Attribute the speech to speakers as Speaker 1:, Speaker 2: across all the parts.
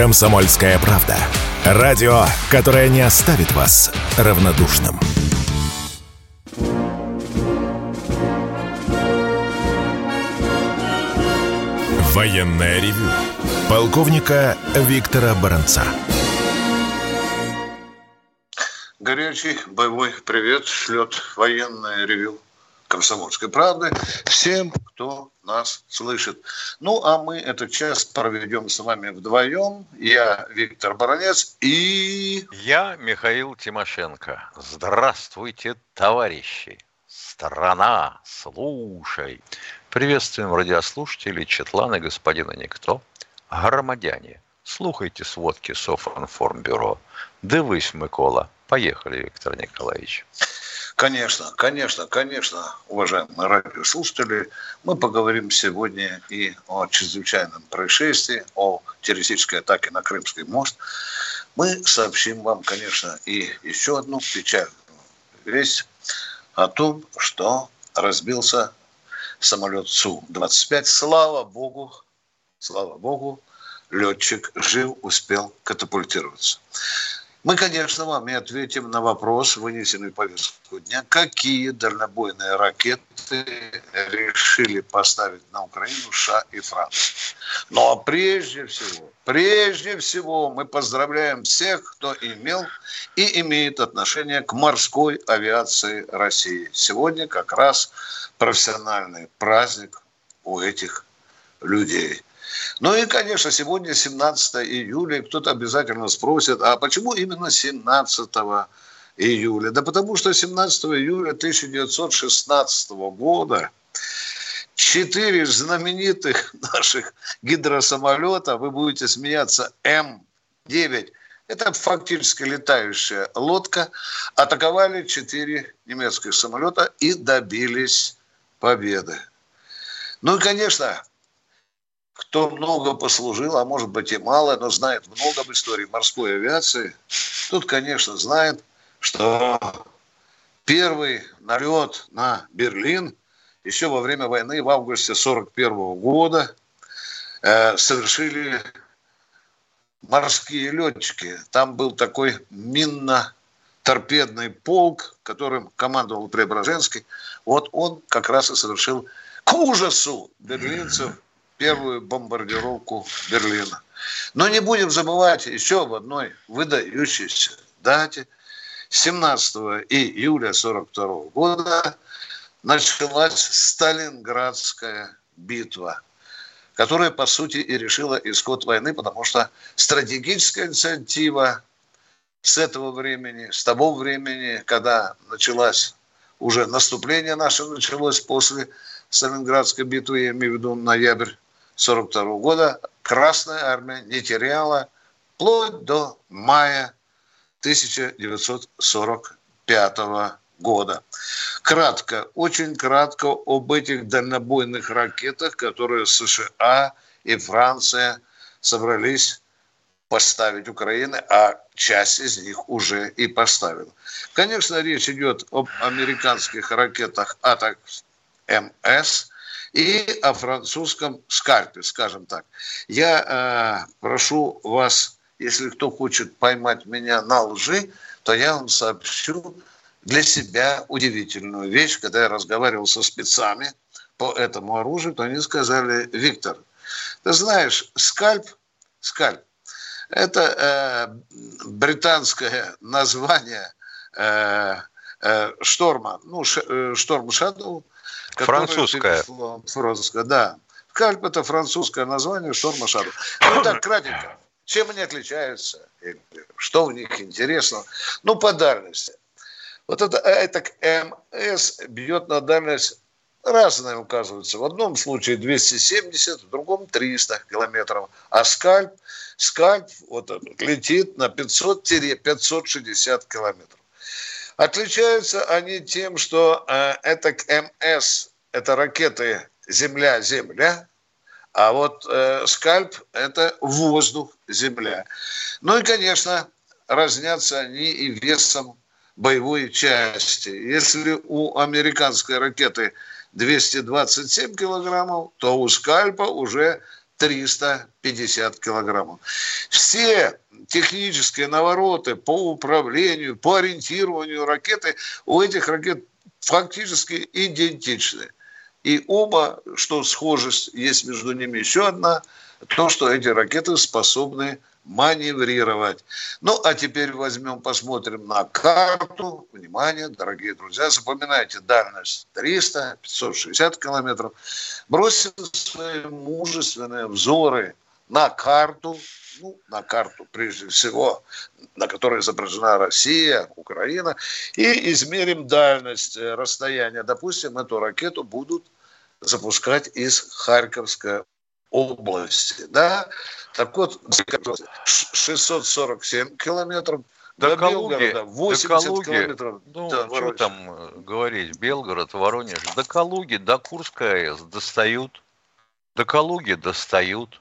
Speaker 1: Комсомольская правда. Радио, которое не оставит вас равнодушным. Военное ревю полковника Виктора Баранца.
Speaker 2: Горячий боевой привет шлет военное ревю «Комсомольской правды» всем, кто нас слышит. Ну, а мы этот час проведем с вами вдвоем. Я Виктор Баранец и...
Speaker 3: Я Михаил Тимошенко. Здравствуйте, товарищи. Страна, слушай. Приветствуем радиослушателей Четлана господина Никто. Громадяне, слухайте сводки Софинформбюро. Дивись, Микола. Поехали, Виктор Николаевич.
Speaker 2: Конечно, конечно, конечно, уважаемые радиослушатели, мы поговорим сегодня и о чрезвычайном происшествии, о террористической атаке на Крымский мост. Мы сообщим вам, конечно, и еще одну печальную весть о том, что разбился самолет Су-25. Слава Богу, слава Богу, летчик жив, успел катапультироваться. Мы, конечно, вам и ответим на вопрос, вынесенный повестку дня, какие дальнобойные ракеты решили поставить на Украину США и Франция. А прежде всего, прежде всего мы поздравляем всех, кто имел и имеет отношение к морской авиации России. Сегодня как раз профессиональный праздник у этих людей. Ну и, конечно, сегодня 17 июля, кто-то обязательно спросит, а почему именно 17 июля? Да потому что 17 июля 1916 года четыре знаменитых наших гидросамолета, вы будете смеяться, М-9, это фактически летающая лодка, атаковали четыре немецких самолета и добились победы. Ну и, конечно, кто много послужил, а может быть и мало, но знает много об истории морской авиации, тут, конечно, знает, что первый налет на Берлин еще во время войны в августе 1941 года э, совершили морские летчики. Там был такой минно-торпедный полк, которым командовал Преображенский. Вот он как раз и совершил к ужасу берлинцев первую бомбардировку Берлина. Но не будем забывать еще об одной выдающейся дате. 17 июля 1942 года началась Сталинградская битва, которая, по сути, и решила исход войны, потому что стратегическая инициатива с этого времени, с того времени, когда началась уже наступление наше началось после Сталинградской битвы, я имею в виду ноябрь 1942 года Красная Армия не теряла вплоть до мая 1945 года. Кратко, очень кратко об этих дальнобойных ракетах, которые США и Франция собрались поставить Украины, а часть из них уже и поставила. Конечно, речь идет об американских ракетах «Атак МС», и о французском скальпе, скажем так. Я э, прошу вас, если кто хочет поймать меня на лжи, то я вам сообщу для себя удивительную вещь. Когда я разговаривал со спецами по этому оружию, то они сказали, Виктор, ты знаешь, скальп, скальп, это э, британское название э, э, шторма, ну, ш, э, шторм Шадоу,
Speaker 3: Французская.
Speaker 2: Французская, да. Кальп – это французское название шторма шару. Ну так, кратенько. Чем они отличаются? Что в них интересно? Ну, по дальности. Вот это АЭТАК МС бьет на дальность разные указываются. В одном случае 270, в другом 300 километров. А скальп, скальп вот летит на 500-560 километров. Отличаются они тем, что э, это МС, это ракеты Земля-Земля, а вот э, скальп – это воздух-Земля. Ну и, конечно, разнятся они и весом боевой части. Если у американской ракеты 227 килограммов, то у скальпа уже 350 килограммов. Все технические навороты по управлению, по ориентированию ракеты у этих ракет фактически идентичны. И оба, что схожесть есть между ними еще одна, то, что эти ракеты способны маневрировать. Ну, а теперь возьмем, посмотрим на карту. Внимание, дорогие друзья, запоминайте дальность 300, 560 километров. Бросьте свои мужественные взоры на карту, ну, на карту прежде всего, на которой изображена Россия, Украина, и измерим дальность э, расстояния. Допустим, эту ракету будут запускать из Харьковской области, да, так вот, 647 километров,
Speaker 3: до, до Калуги, Белгорода 80 до Калуги, километров. Ну, да, что там э, говорить, Белгород, Воронеж, до Калуги, до Курской АЭС достают, до Калуги достают,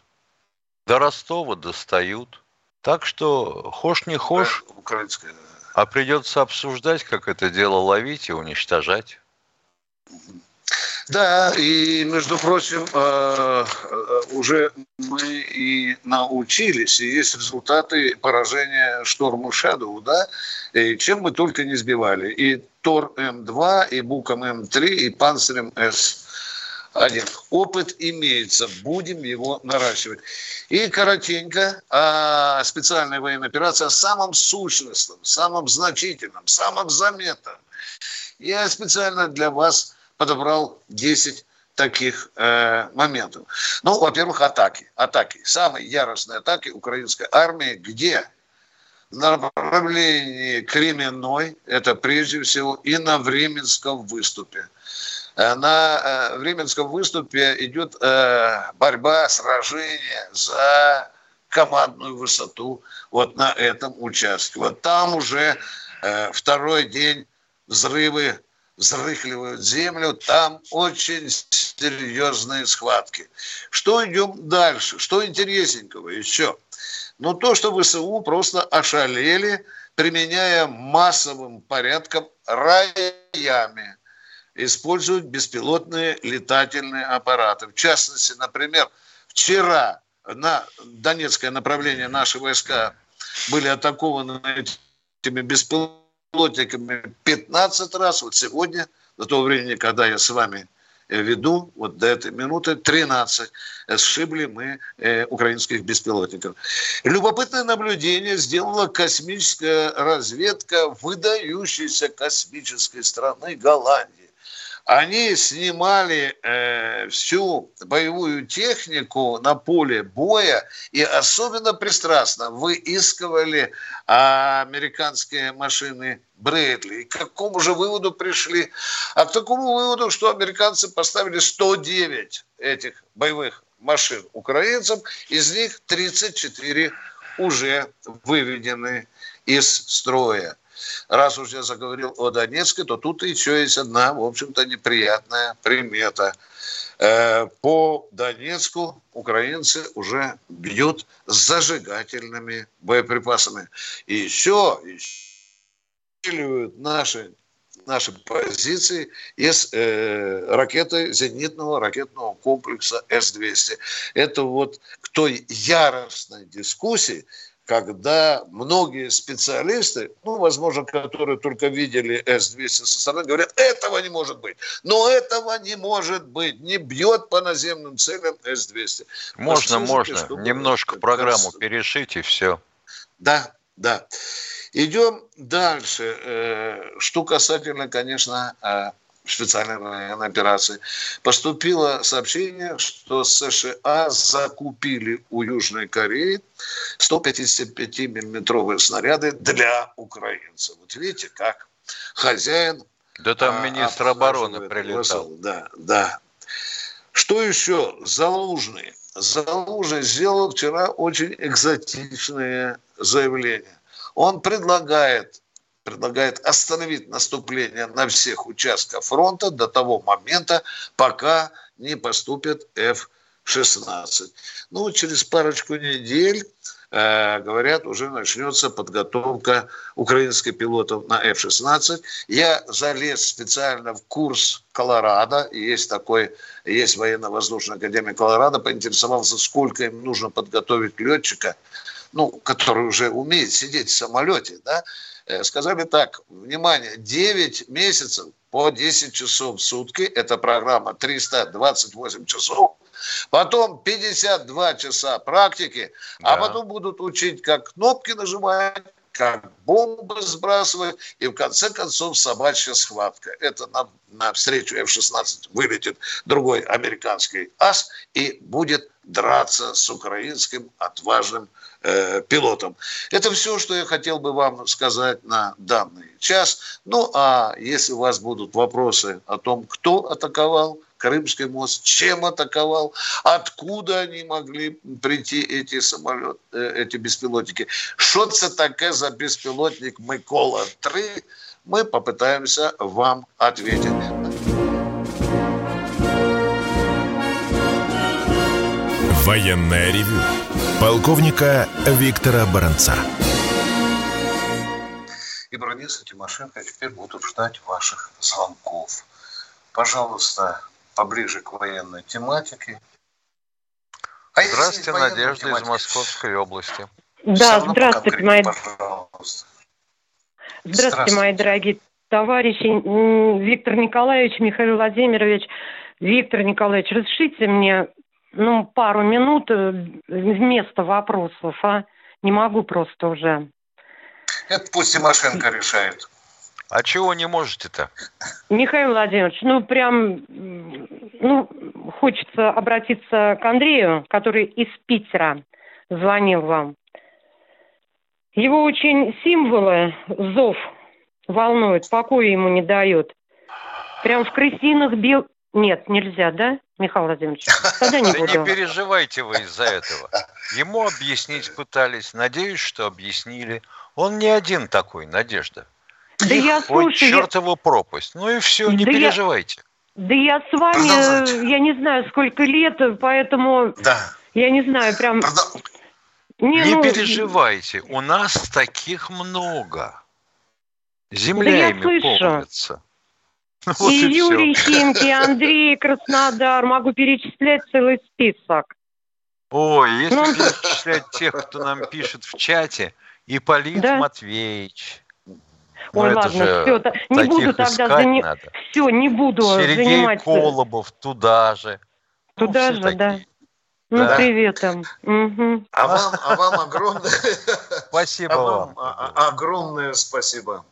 Speaker 3: до Ростова достают. Так что, хошь не хошь, украинская. а придется обсуждать, как это дело ловить и уничтожать.
Speaker 2: Да, и, между прочим, э, э, уже мы и научились, и есть результаты поражения шторму Шадоу, да, и чем мы только не сбивали. И Тор М2, и Буком М3, и Панцирем С один. Опыт имеется, будем его наращивать. И коротенько о специальной военной операции, о самом сущностном, самом значительном, самом заметном. Я специально для вас подобрал 10 таких э, моментов. Ну, во-первых, атаки. Атаки. Самые яростные атаки украинской армии, где на направлении Кременной, это прежде всего, и на Временском выступе. Э, на э, Временском выступе идет э, борьба, сражение за командную высоту вот на этом участке. Вот там уже второй день взрывы взрыхливают землю, там очень серьезные схватки. Что идем дальше? Что интересненького еще? Ну, то, что ВСУ просто ошалели, применяя массовым порядком раями, используют беспилотные летательные аппараты. В частности, например, вчера на Донецкое направление наши войска были атакованы этими беспилотными плотниками 15 раз. Вот сегодня, до того времени, когда я с вами э, веду, вот до этой минуты 13 э, сшибли мы э, украинских беспилотников. Любопытное наблюдение сделала космическая разведка выдающейся космической страны Голландии они снимали э, всю боевую технику на поле боя и особенно пристрастно выискивали а, американские машины Брэдли. И к какому же выводу пришли? А к такому выводу, что американцы поставили 109 этих боевых машин украинцам, из них 34 уже выведены из строя раз уж я заговорил о Донецке, то тут еще есть одна, в общем-то, неприятная примета. Э, по Донецку украинцы уже бьют зажигательными боеприпасами. И еще, усиливают наши наши позиции из э, ракеты зенитного ракетного комплекса С-200. Это вот к той яростной дискуссии, когда многие специалисты, ну, возможно, которые только видели С-200 со стороны, говорят, этого не может быть. Но этого не может быть. Не бьет по наземным целям С-200.
Speaker 3: Можно, можно. Немножко программу перешить и все.
Speaker 2: Да, да. Идем дальше. Э, что касательно, конечно, э, специальной военной операции, поступило сообщение, что США закупили у Южной Кореи 155-миллиметровые снаряды для украинцев. Вот видите, как хозяин...
Speaker 3: Да там а, министр обороны прилетал.
Speaker 2: Да, да. Что еще? Залужный. Залужный сделал вчера очень экзотичное заявление. Он предлагает предлагает остановить наступление на всех участках фронта до того момента, пока не поступят F-16. Ну, через парочку недель э, говорят, уже начнется подготовка украинских пилотов на F-16. Я залез специально в курс Колорадо, есть такой, есть военно-воздушная академия Колорадо, поинтересовался, сколько им нужно подготовить летчика, ну, который уже умеет сидеть в самолете, да, сказали так, внимание, 9 месяцев по 10 часов в сутки, это программа 328 часов, потом 52 часа практики, а да. а потом будут учить, как кнопки нажимать, как бомбы сбрасывать, и в конце концов собачья схватка. Это на, на встречу F-16 вылетит другой американский ас и будет драться с украинским отважным э, пилотом. Это все, что я хотел бы вам сказать на данный час. Ну, а если у вас будут вопросы о том, кто атаковал Крымский мост, чем атаковал, откуда они могли прийти эти самолеты, э, эти беспилотники. Что это такое за беспилотник Микола-3? Мы попытаемся вам ответить.
Speaker 1: Военная ревю. Полковника Виктора Баранца.
Speaker 2: И Бронис и Тимошенко теперь будут ждать ваших звонков. Пожалуйста, поближе к военной тематике.
Speaker 3: А здравствуйте, Надежда тематика? из Московской области.
Speaker 4: Да, здравствуйте, мои... Пожалуйста. Здравствуйте, здравствуйте, мои дорогие товарищи. Виктор Николаевич, Михаил Владимирович. Виктор Николаевич, разрешите мне ну, пару минут э, вместо вопросов, а? Не могу просто уже.
Speaker 2: Это пусть Тимошенко решает.
Speaker 3: А чего не можете-то?
Speaker 4: Михаил Владимирович, ну прям, ну, хочется обратиться к Андрею, который из Питера звонил вам. Его очень символы, зов волнует, покоя ему не дает. Прям в крысиных бел... Нет, нельзя, да, Михаил Владимирович?
Speaker 3: Тогда не буду. Да не переживайте вы из-за этого. Ему объяснить пытались. Надеюсь, что объяснили. Он не один такой, Надежда. Да я слушаю. Ой, чертова пропасть. Ну и все, не да переживайте.
Speaker 4: Я, да я с вами, Продолжайте. я не знаю, сколько лет, поэтому да. я не знаю, прям... Продол...
Speaker 3: Не, не ну... переживайте, у нас таких много. Земля да ими полнится.
Speaker 4: Вот и, и Юрий все. Химки, Андрей Краснодар. Могу перечислять целый список.
Speaker 3: Ой, если ну... перечислять тех, кто нам пишет в чате, Ипполит да? Матвеевич,
Speaker 4: ну, Ой, ладно, все, не буду тогда заниматься. Все, не буду
Speaker 3: Сергей заниматься. Колобов туда же.
Speaker 4: Ну, туда ну, же, да. Ну, да. привет там. Угу.
Speaker 2: А, вам, а вам огромное...
Speaker 3: Спасибо а вам.
Speaker 2: А, а, огромное спасибо.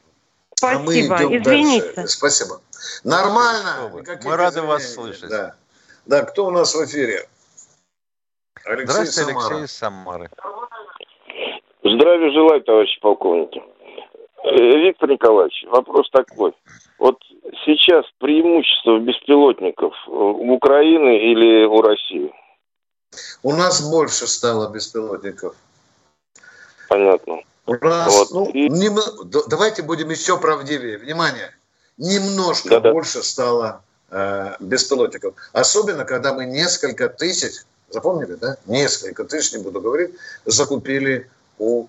Speaker 4: Спасибо, а мы извините.
Speaker 2: Дальше. Спасибо. Нормально.
Speaker 3: Мы рады вас слышать.
Speaker 2: Да. да, кто у нас в эфире?
Speaker 3: Алексей Здравствуйте, Самара. Алексей из Самары.
Speaker 5: Здравия желаю, товарищи полковники. Э, Виктор Николаевич, вопрос такой. Вот сейчас преимущество беспилотников у Украины или у России?
Speaker 2: У нас больше стало беспилотников.
Speaker 5: Понятно.
Speaker 2: У нас, вот. ну, и... не, давайте будем еще правдивее. Внимание, немножко Да-да. больше стало э, беспилотников. Особенно, когда мы несколько тысяч, запомнили, да? Несколько тысяч, не буду говорить, закупили у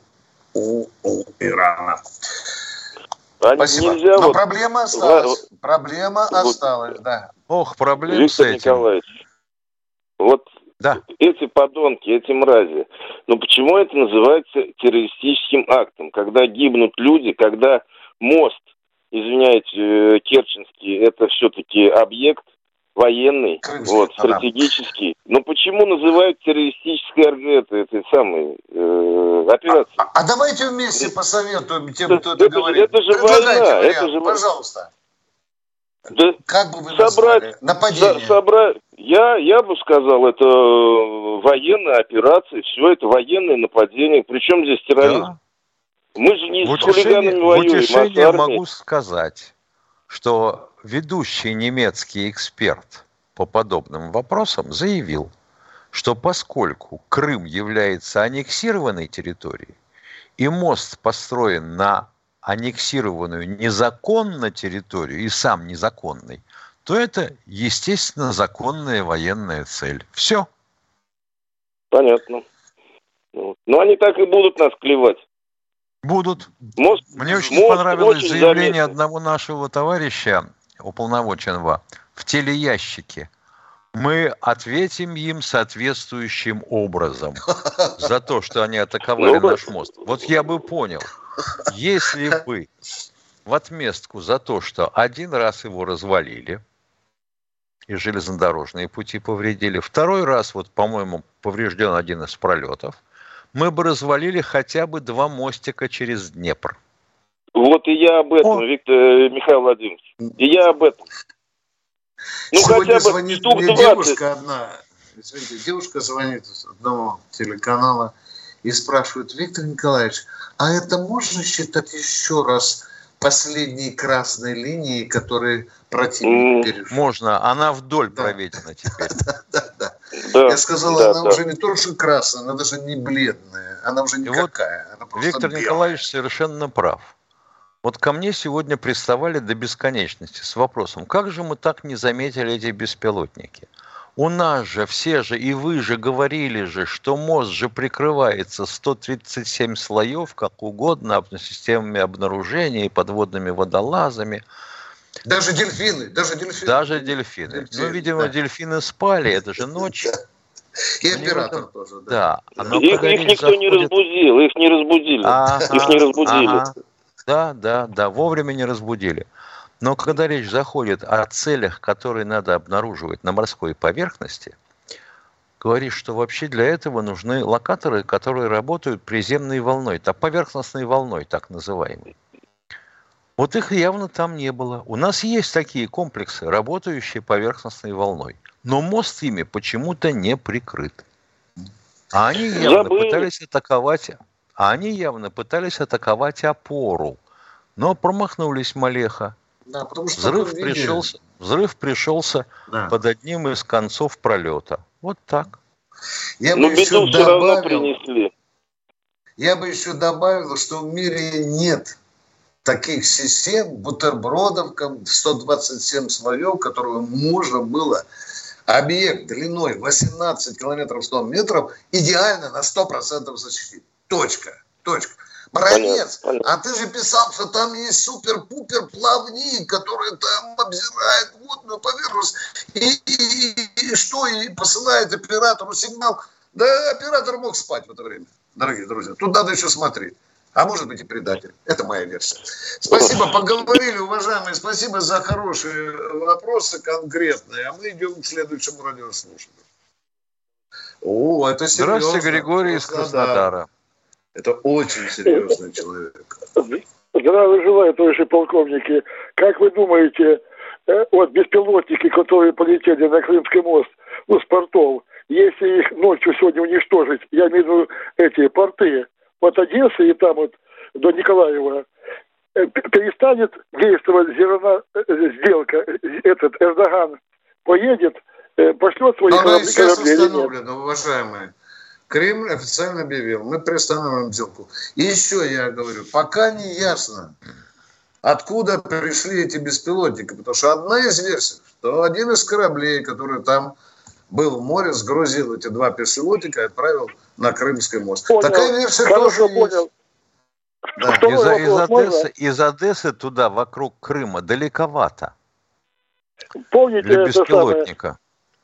Speaker 2: у, у Ирана. А Спасибо. Нельзя Но вот... проблема осталась. Вот... Проблема вот... осталась, да.
Speaker 3: Ох, проблем Виктор с этим. Николаевич,
Speaker 5: вот да. эти подонки, эти мрази, ну почему это называется террористическим актом? Когда гибнут люди, когда мост, извиняйте, э, Керченский, это все-таки объект военный, Крымский, вот, стратегический. Да. Но почему называют террористической это, этой самой э, операцией?
Speaker 2: А, а давайте вместе посоветуем тем, кто это, это говорит.
Speaker 5: Это же война. Это же...
Speaker 2: Пожалуйста.
Speaker 5: Да как бы вы собрать, назвали? Нападение. Собрать, я, я бы сказал, это военная операция, все это военное нападение. Причем здесь терроризм? Да. Мы же не
Speaker 3: в с хулиганами воюем, в утешение а могу сказать, что ведущий немецкий эксперт по подобным вопросам заявил, что поскольку Крым является аннексированной территорией, и мост построен на аннексированную незаконно территорию и сам незаконный, то это, естественно, законная военная цель. Все.
Speaker 5: Понятно. Ну, но они так и будут нас клевать.
Speaker 3: Будут. Мост, Мне очень мост понравилось очень заявление заметно. одного нашего товарища, уполномоченного, в телеящике. Мы ответим им соответствующим образом за то, что они атаковали ну, наш мост. Вот я бы понял, если бы в отместку за то, что один раз его развалили, и железнодорожные пути повредили, второй раз, вот, по-моему, поврежден один из пролетов, мы бы развалили хотя бы два мостика через Днепр.
Speaker 5: Вот и я об этом, О. Виктор э, Михаил Владимирович. И я об этом.
Speaker 2: Ну, Сегодня хотя бы звонит штук мне 20. девушка одна, извините, девушка звонит с одного телеканала и спрашивает, Виктор Николаевич, а это можно считать еще раз последней красной линии, которые противник
Speaker 3: перешел. Можно, она вдоль да. проведена теперь.
Speaker 2: Да, да, да. Я сказал, она уже не то, что красная, она даже не бледная, она уже никакая.
Speaker 3: Виктор Николаевич совершенно прав. Вот ко мне сегодня приставали до бесконечности с вопросом, как же мы так не заметили эти беспилотники? У нас же все же, и вы же говорили же, что мост же прикрывается 137 слоев, как угодно, системами обнаружения и подводными водолазами.
Speaker 2: Даже дельфины, даже дельфины.
Speaker 3: Даже дельфины. дельфины ну, видимо, да. дельфины спали, это же ночь.
Speaker 2: И оператор этом... тоже,
Speaker 5: да. да. Их, их никто заходит... не разбудил, их не разбудили. Ага, их не разбудили. Ага.
Speaker 3: Да, да, да, вовремя не разбудили. Но когда речь заходит о целях, которые надо обнаруживать на морской поверхности, говорит, что вообще для этого нужны локаторы, которые работают приземной волной, так, поверхностной волной, так называемой. Вот их явно там не было. У нас есть такие комплексы, работающие поверхностной волной. Но мост ими почему-то не прикрыт. А они явно Забыли. пытались атаковать, а они явно пытались атаковать опору. Но промахнулись Малеха. Да, потому что взрыв, пришелся, взрыв пришелся да. под одним из концов пролета. Вот так.
Speaker 2: Я Но бы еще добавил, я бы еще добавил, что в мире нет таких систем, бутербродов, 127 слоев, которые можно было объект длиной 18 километров 100 метров идеально на 100% защитить. Точка. Точка. Бронец, а ты же писал, что там есть супер-пупер плавник, который там обзирает водную поверхность и, и, и, и что, и посылает оператору сигнал. Да оператор мог спать в это время, дорогие друзья. Тут надо еще смотреть. А может быть и предатель. Это моя версия. Спасибо, поговорили, уважаемые. Спасибо за хорошие вопросы конкретные. А мы идем к следующему радиослушателю.
Speaker 3: О, это серьезно. Здравствуйте, Григорий из Краснодара.
Speaker 2: Это очень серьезный человек.
Speaker 6: Здравия желаю, товарищи полковники. Как вы думаете, э, вот беспилотники, которые полетели на Крымский мост, ну, с портов, если их ночью сегодня уничтожить, я имею в виду эти порты, от Одессы и там вот до Николаева, э, перестанет действовать зерна, э, сделка, этот Эрдоган поедет, пошлет свои
Speaker 2: корабли. Она сейчас установлена, уважаемые. Кремль официально объявил, мы приостанавливаем сделку. И еще я говорю, пока не ясно, откуда пришли эти беспилотники. Потому что одна из версий, что один из кораблей, который там был в море, сгрузил эти два беспилотника и отправил на Крымский мост.
Speaker 6: Понял. Такая версия Хорошо, тоже понял. есть.
Speaker 3: Да. Из, из, Одессы, из Одессы туда, вокруг Крыма, далековато.
Speaker 6: Помните Для беспилотника.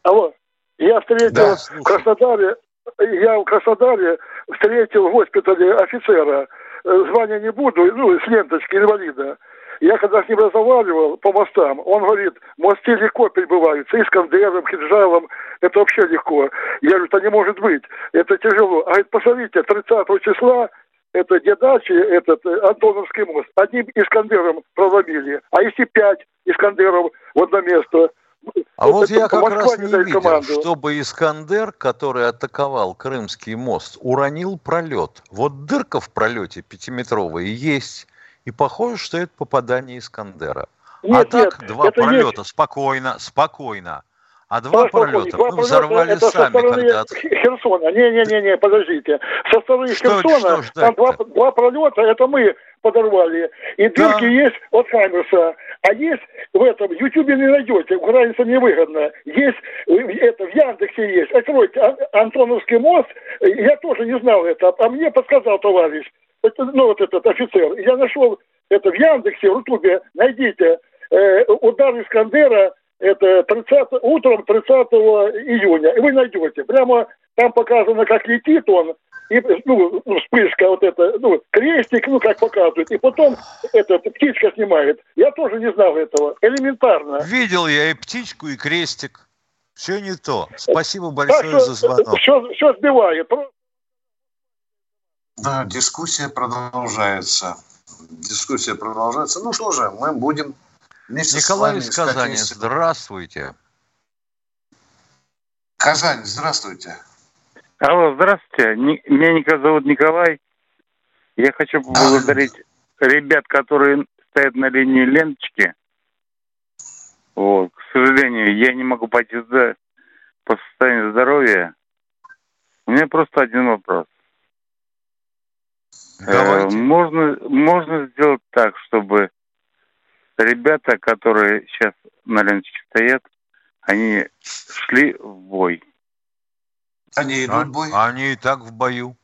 Speaker 6: Самое? Алло, я встретил да, в Краснодаре я в Краснодаре встретил в госпитале офицера, э, звания не буду, ну, с ленточки инвалида. Я когда с ним разговаривал по мостам, он говорит, мосты легко перебываются, Искандером, Хиджалом, это вообще легко. Я говорю, это не может быть, это тяжело. А говорит, посмотрите, 30 числа это Дедачи, этот э, Антоновский мост, одним Искандером проломили, а если пять Искандеров в одно место –
Speaker 3: а вот я как раз не видел, команду. чтобы Искандер, который атаковал Крымский мост, уронил пролет. Вот дырка в пролете пятиметровая есть. И похоже, что это попадание Искандера. Нет, а так нет, два пролета, есть. спокойно, спокойно. А два пролета мы взорвали это сами. Когда...
Speaker 6: Херсона. Не-не-не, подождите. Со стороны что, Херсона что там два, два пролета, это мы подорвали. И дырки да. есть от Хаймерса. А есть в этом, в Ютубе не найдете, украинцам невыгодно. Есть, это в Яндексе есть. Откройте а, Антоновский мост. Я тоже не знал это, а мне подсказал товарищ. Ну, вот этот офицер. Я нашел это в Яндексе, в Ютубе. Найдите. Э, удар Искандера это 30, утром 30 июня. И вы найдете. Прямо там показано, как летит он, и, ну, вспышка вот это, ну, крестик, ну, как показывают, и потом эта птичка снимает. Я тоже не знал этого. Элементарно.
Speaker 3: Видел я и птичку, и крестик. Все не то. Спасибо большое что, за звонок.
Speaker 6: Все, все сбивает.
Speaker 2: Да, дискуссия продолжается. Дискуссия продолжается. Ну что же, мы будем
Speaker 3: Вместе Николай из Казани, здравствуйте.
Speaker 2: Казань, здравствуйте.
Speaker 7: Алло, здравствуйте. Меня Николай зовут Николай. Я хочу поблагодарить а, ребят, которые стоят на линии ленточки. Вот. К сожалению, я не могу пойти туда по состоянию здоровья. У меня просто один вопрос. Э, можно, можно сделать так, чтобы ребята, которые сейчас на ленточке стоят, они шли в бой.
Speaker 2: Они идут а, в бой?
Speaker 3: Они и так в бою.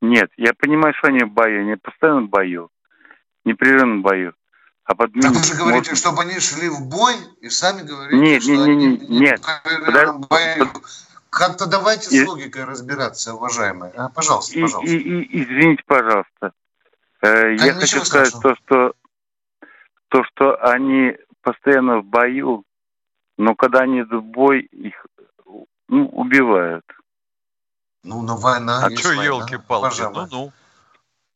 Speaker 7: Нет, я понимаю, что они в бою, они постоянно в бою, непрерывно в бою.
Speaker 2: А под так вы же говорите, можно... чтобы они шли в бой, и сами говорите,
Speaker 7: нет,
Speaker 2: что
Speaker 7: нет,
Speaker 2: они
Speaker 7: нет, нет.
Speaker 2: Подож... Как-то давайте и... с логикой разбираться, уважаемые. А, пожалуйста, и, пожалуйста.
Speaker 7: И, и, извините, пожалуйста. Э, я хочу сказать то, что то, что они постоянно в бою, но когда они идут в бой, их ну, убивают.
Speaker 2: Ну, на война
Speaker 3: А что, елки-палки, ну-ну.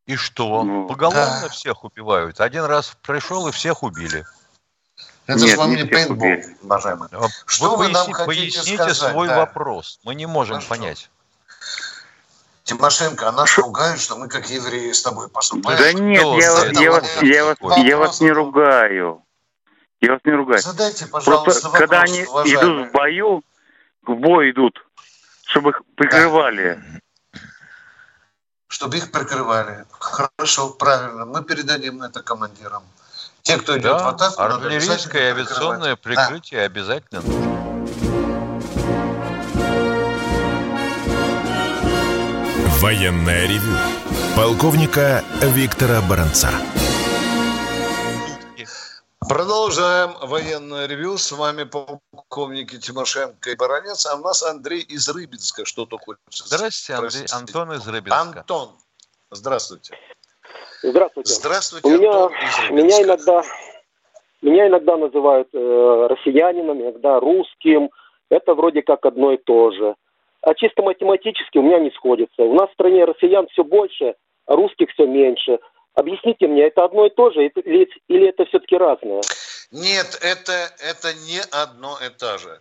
Speaker 3: И что? Ну, Поголовно да. всех убивают. Один раз пришел и всех убили.
Speaker 2: Это Нет, же вам не пейнтбол, уважаемый.
Speaker 3: А что вы, вы нам хотите поясните сказать? свой да. вопрос. Мы не можем Хорошо. понять.
Speaker 2: Тимошенко, она нас ругает, что мы как евреи с тобой поступаем.
Speaker 7: Да нет, я, я, вас, я, вас, я вас не ругаю. Я вас не ругаю.
Speaker 2: Задайте, пожалуйста, Просто,
Speaker 7: вопрос, когда они уважаемый. идут в бою, в бой идут, чтобы их прикрывали. Да.
Speaker 2: Чтобы их прикрывали. Хорошо, правильно. Мы передадим это командирам. Те, кто идет да, в атаку,
Speaker 3: артиллерийское и авиационное прикрытие да. обязательно нужно.
Speaker 1: Военное ревю полковника Виктора Баранца.
Speaker 2: Продолжаем военное ревю. С вами полковники Тимошенко и Баранец. А у нас Андрей из Рыбинска что-то хочет.
Speaker 3: Здравствуйте, Андрей. Простите. Антон из Рыбинска.
Speaker 2: Антон, здравствуйте.
Speaker 8: Здравствуйте.
Speaker 2: Здравствуйте,
Speaker 8: у меня. Меня иногда, меня иногда называют э, россиянином, иногда русским. Это вроде как одно и то же а чисто математически у меня не сходится. У нас в стране россиян все больше, а русских все меньше. Объясните мне, это одно и то же или, или это все-таки разное?
Speaker 2: Нет, это, это не одно и то же.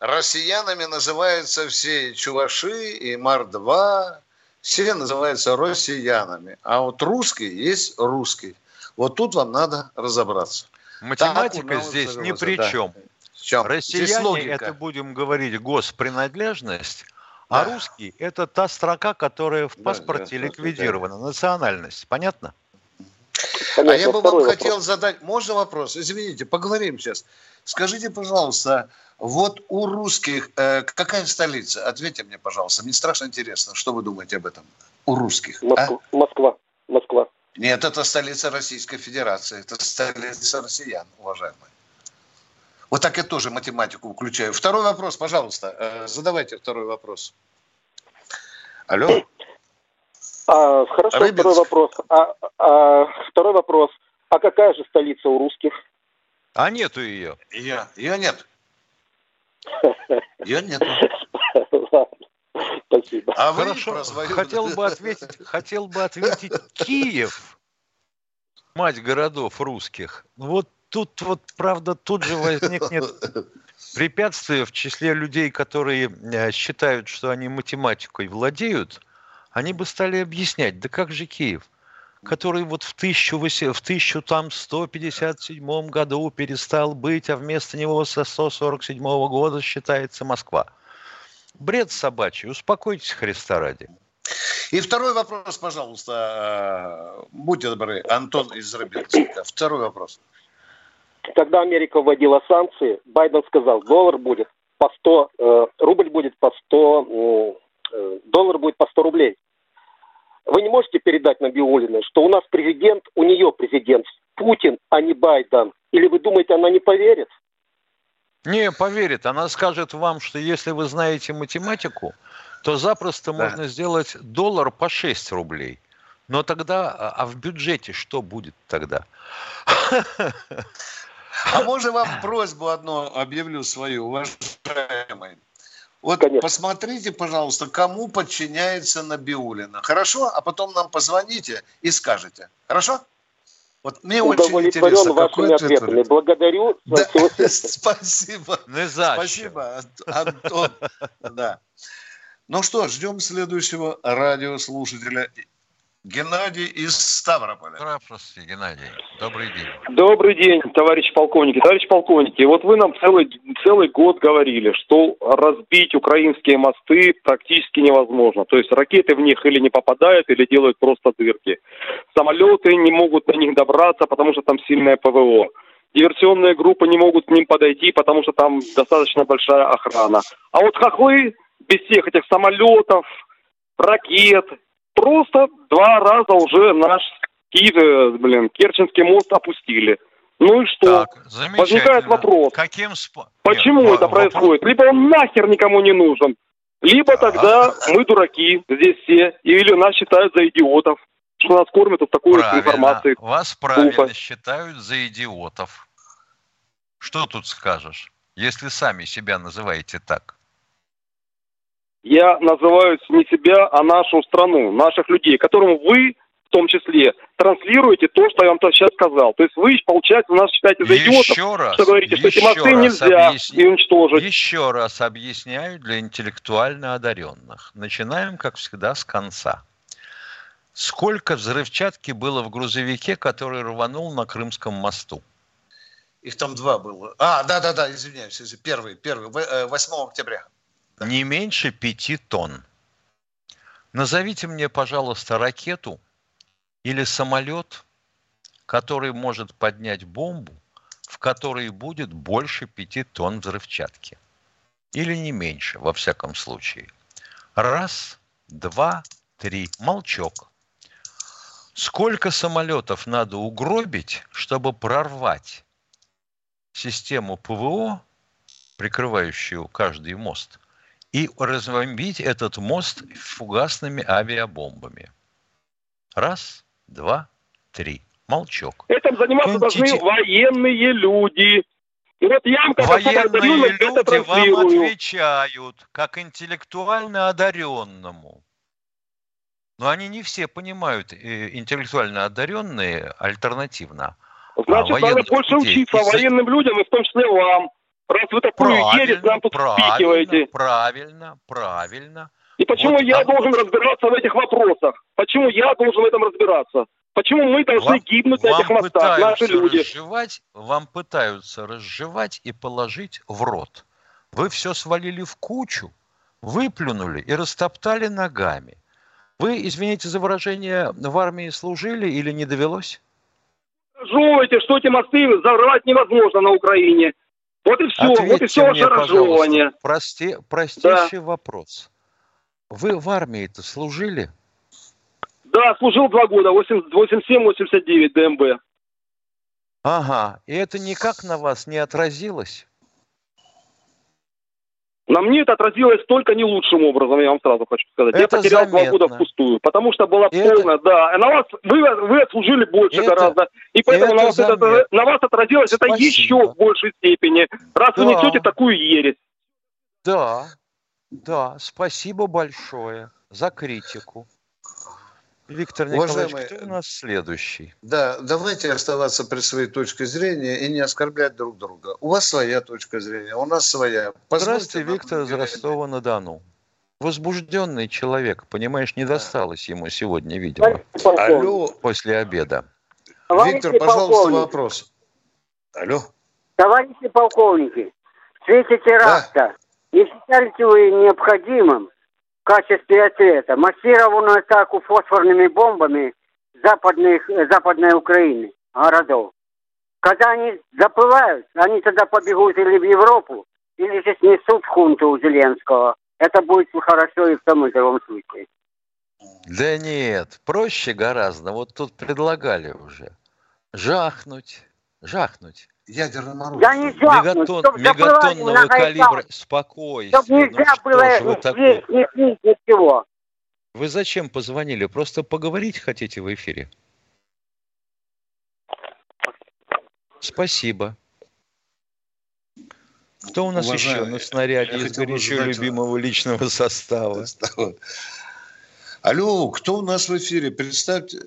Speaker 2: Россиянами называются все чуваши и Мар-2, все называются россиянами. А вот русский есть русский. Вот тут вам надо разобраться.
Speaker 3: Математика так, здесь ни при чем. Да. чем? Россияне, это будем говорить, госпринадлежность, а русский – это та строка, которая в паспорте да, ликвидирована, да. национальность. Понятно?
Speaker 2: Понятно. А я бы вам хотел задать, можно вопрос? Извините, поговорим сейчас. Скажите, пожалуйста, вот у русских э, какая столица? Ответьте мне, пожалуйста. Мне страшно интересно, что вы думаете об этом? У русских.
Speaker 8: Москва. А? Москва. Москва.
Speaker 2: Нет, это столица Российской Федерации. Это столица россиян, уважаемые. Вот так я тоже математику включаю. Второй вопрос, пожалуйста. Э, задавайте второй вопрос. Алло.
Speaker 8: А, хорошо, Рыбинск. второй вопрос. А, а, второй вопрос. А какая же столица у русских?
Speaker 3: А нету ее.
Speaker 2: Ее, ее нет. Ее нет.
Speaker 8: Спасибо.
Speaker 3: А Хорошо. Свою... Хотел бы ответить, хотел бы ответить Киев, мать городов русских. Вот тут вот, правда, тут же возникнет препятствие в числе людей, которые э, считают, что они математикой владеют, они бы стали объяснять, да как же Киев? который вот в, 1000, в 1157 году перестал быть, а вместо него со 147 года считается Москва. Бред собачий. Успокойтесь, Христа ради.
Speaker 2: И второй вопрос, пожалуйста. Э, будьте добры, Антон из Рыбинска. Второй вопрос.
Speaker 8: Когда Америка вводила санкции, Байден сказал, доллар будет по 100, э, рубль будет по 100, э, доллар будет по 100 рублей. Вы не можете передать Набиулиной, что у нас президент, у нее президент Путин, а не Байден? Или вы думаете, она не поверит?
Speaker 3: Не, поверит. Она скажет вам, что если вы знаете математику, то запросто да. можно сделать доллар по 6 рублей. Но тогда, а, а в бюджете что будет тогда?
Speaker 2: А можно вам просьбу одну объявлю свою, уважаемый? Вот Конечно. посмотрите, пожалуйста, кому подчиняется Набиулина. Хорошо? А потом нам позвоните и скажете. Хорошо?
Speaker 8: Вот мне очень интересно, какой ответ ответами. Благодарю.
Speaker 2: Да, спасибо. Не Спасибо, Антон. Да. Ну что, ждем следующего радиослушателя. Геннадий из Ставрополя.
Speaker 3: Здравствуйте, Геннадий. Добрый день.
Speaker 9: Добрый день, товарищ полковники. Товарищ полковники, вот вы нам целый, целый год говорили, что разбить украинские мосты практически невозможно. То есть ракеты в них или не попадают, или делают просто дырки. Самолеты не могут до них добраться, потому что там сильное ПВО. Диверсионные группы не могут к ним подойти, потому что там достаточно большая охрана. А вот хохлы без всех этих самолетов, ракет, Просто два раза уже наш Киев, э, блин, Керченский мост опустили. Ну и что? Так, Возникает вопрос. Каким спо... Почему Нет, это вопрос... происходит? Либо он нахер никому не нужен, либо тогда мы дураки здесь все, или нас считают за идиотов, что нас кормят вот такой правильно. информацией.
Speaker 3: Вас правильно Глупо. считают за идиотов. Что тут скажешь, если сами себя называете так?
Speaker 9: Я называю не себя, а нашу страну, наших людей, которым вы в том числе транслируете то, что я вам сейчас сказал. То есть вы, получается, нас считаете за идиотов, еще раз, что говорите, что эти мосты нельзя объясни... уничтожить.
Speaker 3: Еще раз объясняю для интеллектуально одаренных. Начинаем, как всегда, с конца. Сколько взрывчатки было в грузовике, который рванул на Крымском мосту?
Speaker 2: Их там два было. А, да-да-да, извиняюсь, первый, первый, 8 э, октября
Speaker 3: не меньше пяти тонн. Назовите мне, пожалуйста, ракету или самолет, который может поднять бомбу, в которой будет больше пяти тонн взрывчатки. Или не меньше, во всяком случае. Раз, два, три. Молчок. Сколько самолетов надо угробить, чтобы прорвать систему ПВО, прикрывающую каждый мост, и разбомбить этот мост фугасными авиабомбами. Раз, два, три. Молчок.
Speaker 9: Этим заниматься Контити... должны военные люди.
Speaker 3: И вот я как Военные люди вам отвечают, как интеллектуально одаренному. Но они не все понимают э, интеллектуально одаренные альтернативно.
Speaker 9: Значит, а надо больше учиться военным людям, и в том числе вам. Раз вы такую правильно, ересь нам тут
Speaker 3: правильно, впихиваете. Правильно, правильно.
Speaker 9: И почему вот, я а должен вот... разбираться в этих вопросах? Почему я должен в этом разбираться? Почему мы должны вам, гибнуть на этих мостах, наши люди?
Speaker 3: Разжевать, вам пытаются разжевать и положить в рот. Вы все свалили в кучу, выплюнули и растоптали ногами. Вы, извините за выражение, в армии служили или не довелось?
Speaker 9: Жуете, что эти мосты взорвать невозможно на Украине. Вот и все, Ответьте вот и все ваше разжевывание.
Speaker 3: Прости, простейший да. вопрос. Вы в армии-то служили?
Speaker 9: Да, служил два года, 87-89 ДМБ.
Speaker 3: Ага, и это никак на вас не отразилось?
Speaker 9: На мне это отразилось только не лучшим образом, я вам сразу хочу сказать. Это я потерял заметно. два года впустую, потому что была это... полная, да. На вас вы, вы отслужили больше это... гораздо, и поэтому это на, вас это, на вас отразилось Спасибо. это еще в большей степени, раз да. вы несете такую ересь.
Speaker 3: Да, да, спасибо большое за критику. Виктор Николаевич, Уважаемый, кто у нас следующий?
Speaker 2: Да, давайте оставаться при своей точке зрения и не оскорблять друг друга. У вас своя точка зрения, у нас своя.
Speaker 3: Позвольте Здравствуйте, Виктор из Ростова-на-Дону. возбужденный человек, понимаешь, не досталось ему сегодня, видимо.
Speaker 2: Алло.
Speaker 3: После обеда.
Speaker 2: Товарищи Виктор, пожалуйста, полковники. вопрос. Алло.
Speaker 10: Товарищи полковники, в свете теракта да. не считаете вы необходимым качестве ответа массированную атаку фосфорными бомбами западных, западной Украины, городов? Когда они заплывают, они тогда побегут или в Европу, или же снесут хунту у Зеленского. Это будет хорошо и в том и другом случае.
Speaker 3: Да нет, проще гораздо. Вот тут предлагали уже. Жахнуть, жахнуть.
Speaker 2: Ядерным оружием.
Speaker 10: Да не жахнуть,
Speaker 3: Мегатон, мегатонного калибра. Спокойствие. Чтоб
Speaker 10: нельзя ну, было
Speaker 3: вы такое?
Speaker 10: не пить ничего.
Speaker 3: Вы зачем позвонили? Просто поговорить хотите в эфире? Спасибо. Кто у нас Уважаемый, еще на снаряде из горячо любимого личного состава?
Speaker 2: Алло, кто у нас в эфире? Представьте.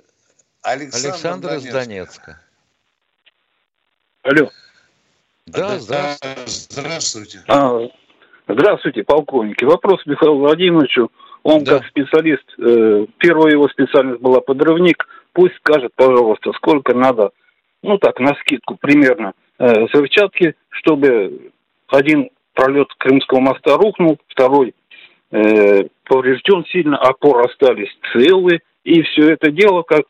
Speaker 3: Александр, Александр из Донецка.
Speaker 11: Алло.
Speaker 3: Да,
Speaker 11: здравствуйте. Здравствуйте. А, здравствуйте, полковники. Вопрос Михаилу Владимировичу. Он да. как специалист, э, первая его специальность была подрывник. Пусть скажет, пожалуйста, сколько надо, ну так, на скидку примерно, э, взрывчатки, чтобы один пролет Крымского моста рухнул, второй э, поврежден сильно, опоры остались целые, и все это дело, как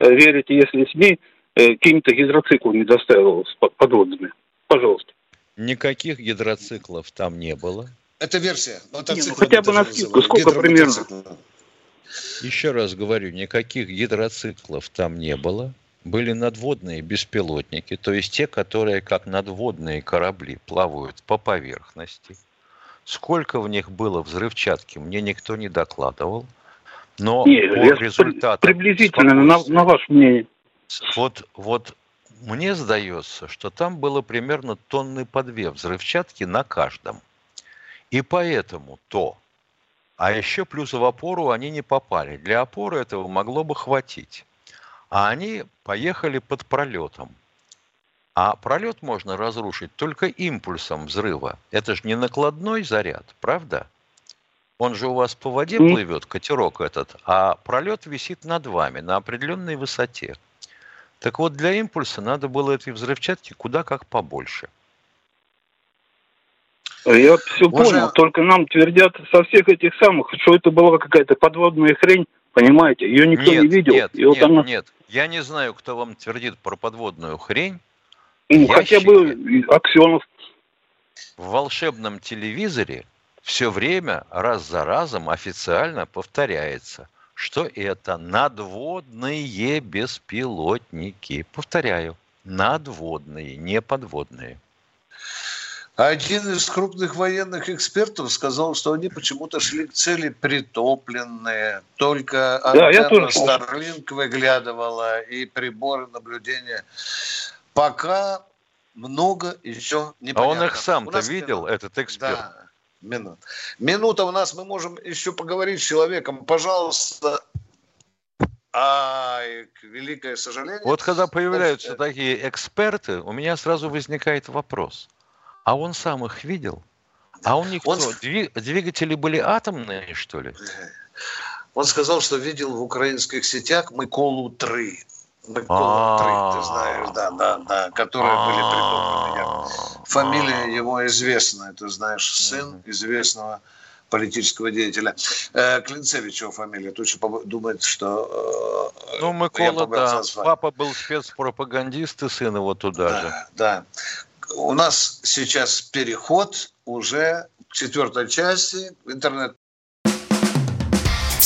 Speaker 11: э, верите, если СМИ, э, какими-то гидроциклами доставилось подводными. Пожалуйста.
Speaker 3: Никаких гидроциклов там не было.
Speaker 2: Это версия.
Speaker 11: Не, ну, хотя бы на скидку, сколько примерно?
Speaker 3: Еще раз говорю, никаких гидроциклов там не было были надводные беспилотники, то есть те, которые как надводные корабли плавают по поверхности. Сколько в них было взрывчатки, мне никто не докладывал. Но Нет, по результатам...
Speaker 11: Приблизительно, на, на ваше мнение.
Speaker 3: Вот, вот мне сдается, что там было примерно тонны по две взрывчатки на каждом. И поэтому то. А еще плюс в опору они не попали. Для опоры этого могло бы хватить а они поехали под пролетом. А пролет можно разрушить только импульсом взрыва. Это же не накладной заряд, правда? Он же у вас по воде плывет, катерок этот, а пролет висит над вами на определенной высоте. Так вот, для импульса надо было этой взрывчатки куда как побольше.
Speaker 11: Я все Можно... понял, только нам твердят со всех этих самых, что это была какая-то подводная хрень, понимаете? Ее никто
Speaker 3: нет,
Speaker 11: не видел.
Speaker 3: Нет, и вот нет, она... нет. Я не знаю, кто вам твердит про подводную хрень.
Speaker 11: Ну, хотя бы Аксенов.
Speaker 3: В волшебном телевизоре все время раз за разом официально повторяется, что это надводные беспилотники. Повторяю, надводные, не подводные.
Speaker 2: Один из крупных военных экспертов сказал, что они почему-то шли к цели притопленные. Только
Speaker 11: да, антенна
Speaker 2: Starlink выглядывала и приборы наблюдения. Пока много еще не
Speaker 3: А он их сам-то видел, этот эксперт? Да,
Speaker 2: минут. Минута у нас, мы можем еще поговорить с человеком. Пожалуйста, Ай, великое сожаление.
Speaker 3: Вот когда появляются такие эксперты, у меня сразу возникает вопрос. А он сам их видел? А он никто. Он... Двигатели были атомные, что ли?
Speaker 2: Он сказал, что видел в украинских сетях Миколу-3. Микола-3, ты знаешь, да, да, да, которые были придуманы. Фамилия его известная, ты знаешь, сын известного политического деятеля. Э, Клинцевич его фамилия. Точно думает, что...
Speaker 3: Э, ну, Микола, да. Папа был спецпропагандист, и сын его туда
Speaker 2: да,
Speaker 3: же.
Speaker 2: Да у нас сейчас переход уже к четвертой части интернет.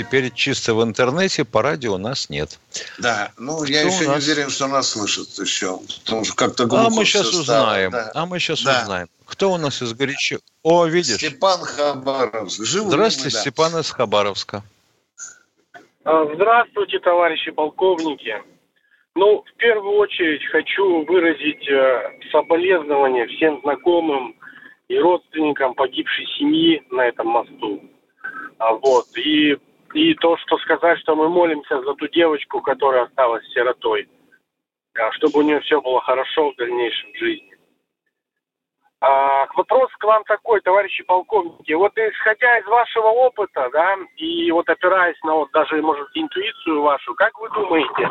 Speaker 3: Теперь чисто в интернете, по радио у нас нет.
Speaker 2: Да, ну Кто я еще нас... не уверен, что нас слышат еще, потому что как-то
Speaker 3: А мы сейчас узнаем, да. а мы сейчас да. узнаем. Кто у нас из горячо? О, видишь?
Speaker 2: Степан Хабаровск.
Speaker 3: Живу Здравствуйте, мы, да. Степан из Хабаровска.
Speaker 12: А, здравствуйте, товарищи полковники. Ну, в первую очередь хочу выразить э, соболезнования всем знакомым и родственникам погибшей семьи на этом мосту. А, вот. И, и то, что сказать, что мы молимся за ту девочку, которая осталась сиротой, а, чтобы у нее все было хорошо в дальнейшем жизни. А, вопрос к вам такой, товарищи полковники. Вот исходя из вашего опыта, да, и вот опираясь на вот даже, может, интуицию вашу, как вы думаете,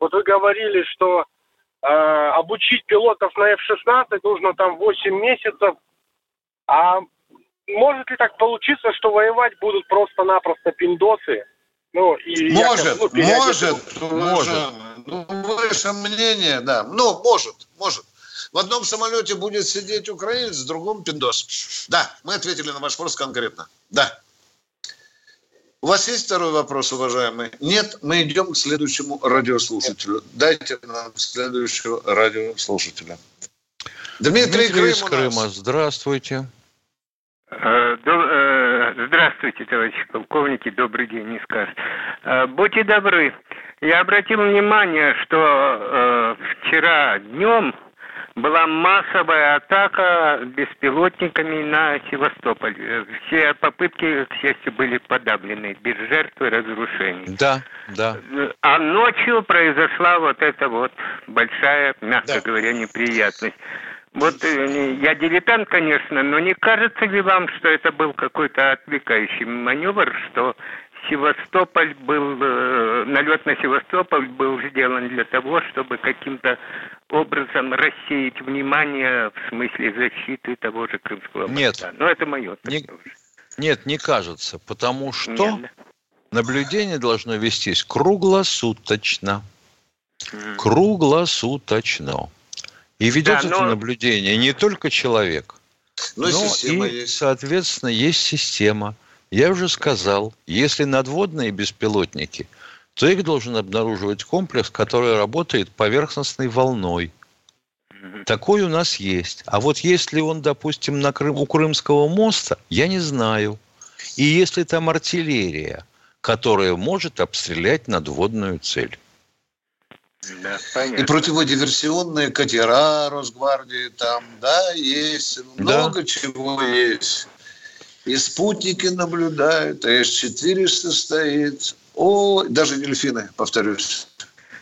Speaker 12: вот вы говорили, что э, обучить пилотов на F-16 нужно там 8 месяцев. А может ли так получиться, что воевать будут просто-напросто пиндосы?
Speaker 2: Ну, и может, якобы, ну, может, может. Ну, ваше мнение, да. Ну, может, может. В одном самолете будет сидеть украинец, в другом пиндос. Да, мы ответили на ваш вопрос конкретно. Да. У вас есть второй вопрос, уважаемый? Нет, мы идем к следующему радиослушателю. Дайте нам следующего радиослушателя.
Speaker 3: Дмитрий, Дмитрий из Крыма, здравствуйте.
Speaker 13: Э, э, здравствуйте, товарищи полковники, добрый день, не скажешь. Э, будьте добры, я обратил внимание, что вчера днем была массовая атака беспилотниками на Севастополь. Все попытки, к счастью, были подавлены, без жертв и разрушений.
Speaker 3: Да, да.
Speaker 13: А ночью произошла вот эта вот большая, мягко да. говоря, неприятность. Вот э, я дилетант, конечно, но не кажется ли вам, что это был какой-то отвлекающий маневр, что Севастополь был, э, налет на Севастополь был сделан для того, чтобы каким-то образом рассеять внимание в смысле защиты того же Крымского моста.
Speaker 3: Нет.
Speaker 13: Но это мое.
Speaker 3: Не, нет, не кажется, потому что нет, наблюдение должно вестись круглосуточно. Mm. Круглосуточно. И ведет да, это но... наблюдение не только человек, но, но и, есть. соответственно, есть система – я уже сказал, если надводные беспилотники, то их должен обнаруживать комплекс, который работает поверхностной волной. Такой у нас есть. А вот есть ли он, допустим, на Крым, у Крымского моста, я не знаю. И если там артиллерия, которая может обстрелять надводную цель.
Speaker 2: Да, И противодиверсионные катера Росгвардии там, да, есть. Много да. чего есть и спутники наблюдают, а С-400 стоит. О, даже дельфины, повторюсь,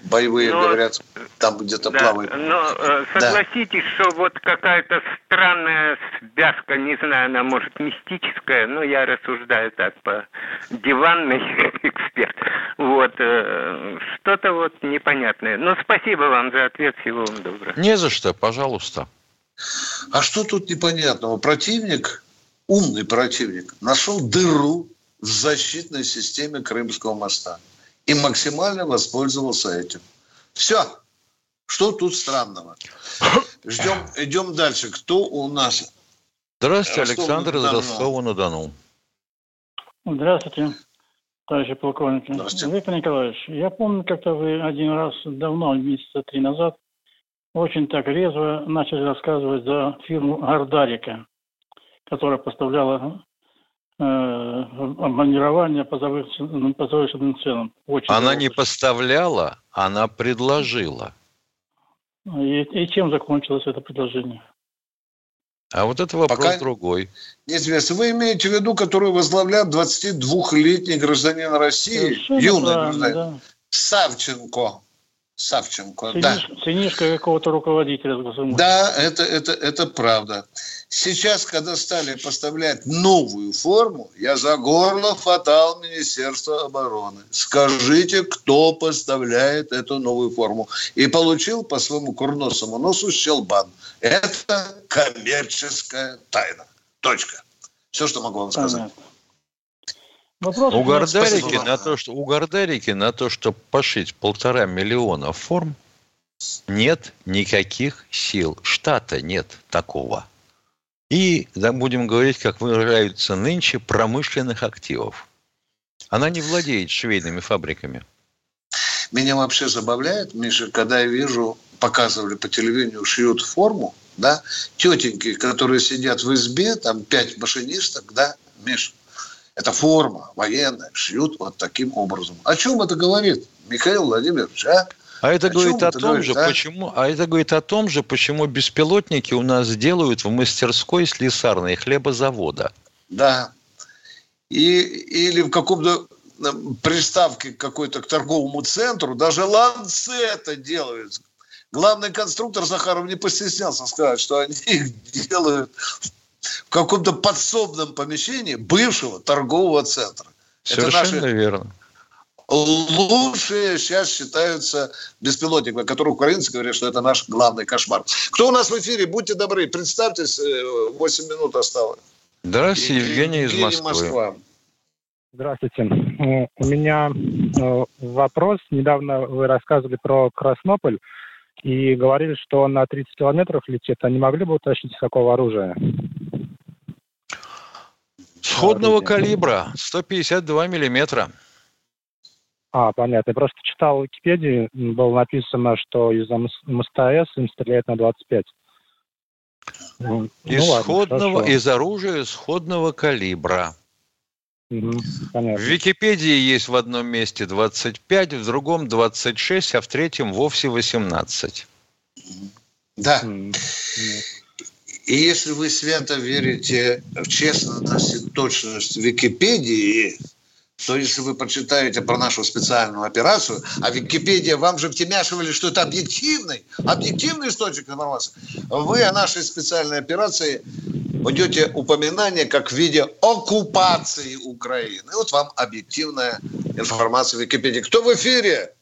Speaker 2: боевые, но, говорят, там где-то да, плавают.
Speaker 13: Но э, согласитесь, да. что вот какая-то странная связка, не знаю, она может мистическая, но я рассуждаю так по диванный эксперт. Вот, э, что-то вот непонятное. Ну, спасибо вам за ответ, всего вам доброго.
Speaker 3: Не за что, пожалуйста.
Speaker 2: А что тут непонятного? Противник умный противник нашел дыру в защитной системе Крымского моста и максимально воспользовался этим. Все. Что тут странного? Ждем, идем дальше. Кто у нас?
Speaker 3: Здравствуйте, Александр из Ростова-на-Дону.
Speaker 14: Здравствуйте, товарищи полковники. Здравствуйте. Виктор Николаевич, я помню, как-то вы один раз давно, месяца три назад, очень так резво начали рассказывать за фирму Гардарика которая поставляла э, обманирование по завышенным, по завышенным ценам.
Speaker 3: Очень она не поставляла, она предложила.
Speaker 14: И, и чем закончилось это предложение?
Speaker 3: А вот это вопрос Пока другой.
Speaker 2: Неизвестно. Вы имеете в виду, которую возглавляет 22-летний гражданин России, Совершенно юный гражданин, да. Савченко. Савченко, Цениш, да.
Speaker 14: Ценишка какого-то руководителя.
Speaker 2: Да, это, это, это правда. Сейчас, когда стали поставлять новую форму, я за горло хватал Министерство обороны. Скажите, кто поставляет эту новую форму? И получил по своему курносому носу щелбан. Это коммерческая тайна. Точка. Все, что могу вам сказать. Понятно.
Speaker 3: Вопрос у Гордарики на то, что у Гордарики на то, чтобы пошить полтора миллиона форм, нет никаких сил. Штата нет такого. И да, будем говорить, как выражаются нынче, промышленных активов. Она не владеет швейными фабриками.
Speaker 2: Меня вообще забавляет, Миша, когда я вижу, показывали по телевидению, шьют форму, да, тетеньки, которые сидят в избе, там пять машинисток, да, Миша, это форма военная, шьют вот таким образом. О чем это говорит, Михаил Владимирович, а?
Speaker 3: А это о говорит о том же, а? почему, а это говорит о том же, почему беспилотники у нас делают в мастерской слесарной хлебозавода.
Speaker 2: Да. И, или в каком-то приставке какой-то к торговому центру, даже ланцета делают. Главный конструктор Захаров не постеснялся сказать, что они их делают в каком-то подсобном помещении бывшего торгового центра.
Speaker 3: Совершенно Это наши верно.
Speaker 2: Лучшие сейчас считаются беспилотниками, которые украинцы говорят, что это наш главный кошмар. Кто у нас в эфире? Будьте добры, представьтесь, 8 э, минут осталось.
Speaker 3: Здравствуйте, Евгений, Евгений из Москвы. Москва.
Speaker 15: Здравствуйте. У меня э, вопрос. Недавно вы рассказывали про Краснополь и говорили, что на 30 километров летит. А не могли бы уточнить, с какого оружия?
Speaker 3: Сходного калибра, 152 миллиметра.
Speaker 15: А, понятно. Я просто читал в Википедии, было написано, что из-за МСТС им стреляют на 25.
Speaker 3: Ну, Исходного, ну, ладно, из оружия сходного калибра. Угу, в Википедии есть в одном месте 25, в другом 26, а в третьем вовсе 18.
Speaker 2: Да. И если вы свято верите в честность и точность Википедии, то если вы почитаете про нашу специальную операцию, а Википедия вам же втемяшивали, что это объективный, объективный источник информации, вы о нашей специальной операции найдете упоминание как в виде оккупации Украины. Вот вам объективная информация в Википедии. Кто в эфире?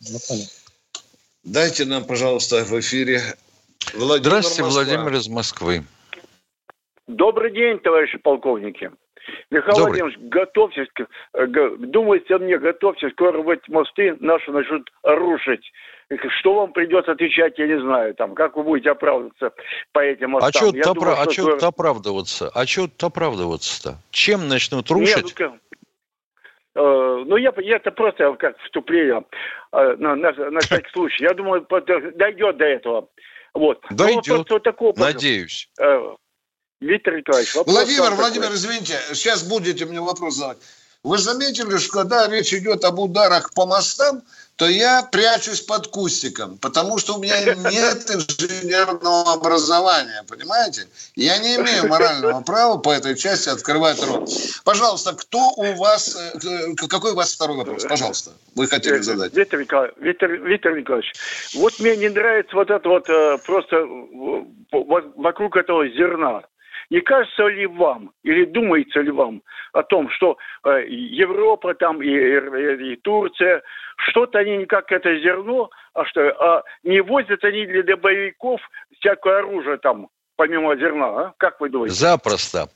Speaker 2: Дайте нам, пожалуйста, в эфире
Speaker 3: Владимир Здравствуйте, Москва. Владимир из Москвы.
Speaker 16: Добрый день, товарищи полковники. Михаил Добрый. Владимирович, готовьтесь, э, думайте мне, готовьтесь, скоро в эти мосты наши начнут рушить. Что вам придется отвечать, я не знаю, там, как вы будете оправдываться по этим
Speaker 3: а мостам. А что тут опра... а скоро... оправдываться? А что тут оправдываться-то? Чем начнут рушить? Нет,
Speaker 16: ну, э, ну, я, я это просто как вступление э, на, на, на всякий случай. Я думаю, дойдет до этого. Вот.
Speaker 3: Дойдет, вот такого, надеюсь. Э,
Speaker 2: Виктор Николаевич, вопрос Владимир, Владимир, извините, сейчас будете мне вопрос задавать. Вы заметили, что когда речь идет об ударах по мостам, то я прячусь под кустиком, потому что у меня нет инженерного образования, понимаете? Я не имею морального права по этой части открывать рот. Пожалуйста, кто у вас, э, какой у вас второй вопрос? Пожалуйста, вы хотели задать.
Speaker 16: Виктор Николаевич, Виктор, Виктор Николаевич, вот мне не нравится вот это вот э, просто вокруг этого зерна. Не кажется ли вам, или думается ли вам о том, что э, Европа там и, и, и Турция, что-то они не как это зерно, а что, а не возят они для боевиков всякое оружие там, помимо зерна, а? Как вы думаете?
Speaker 3: Запросто.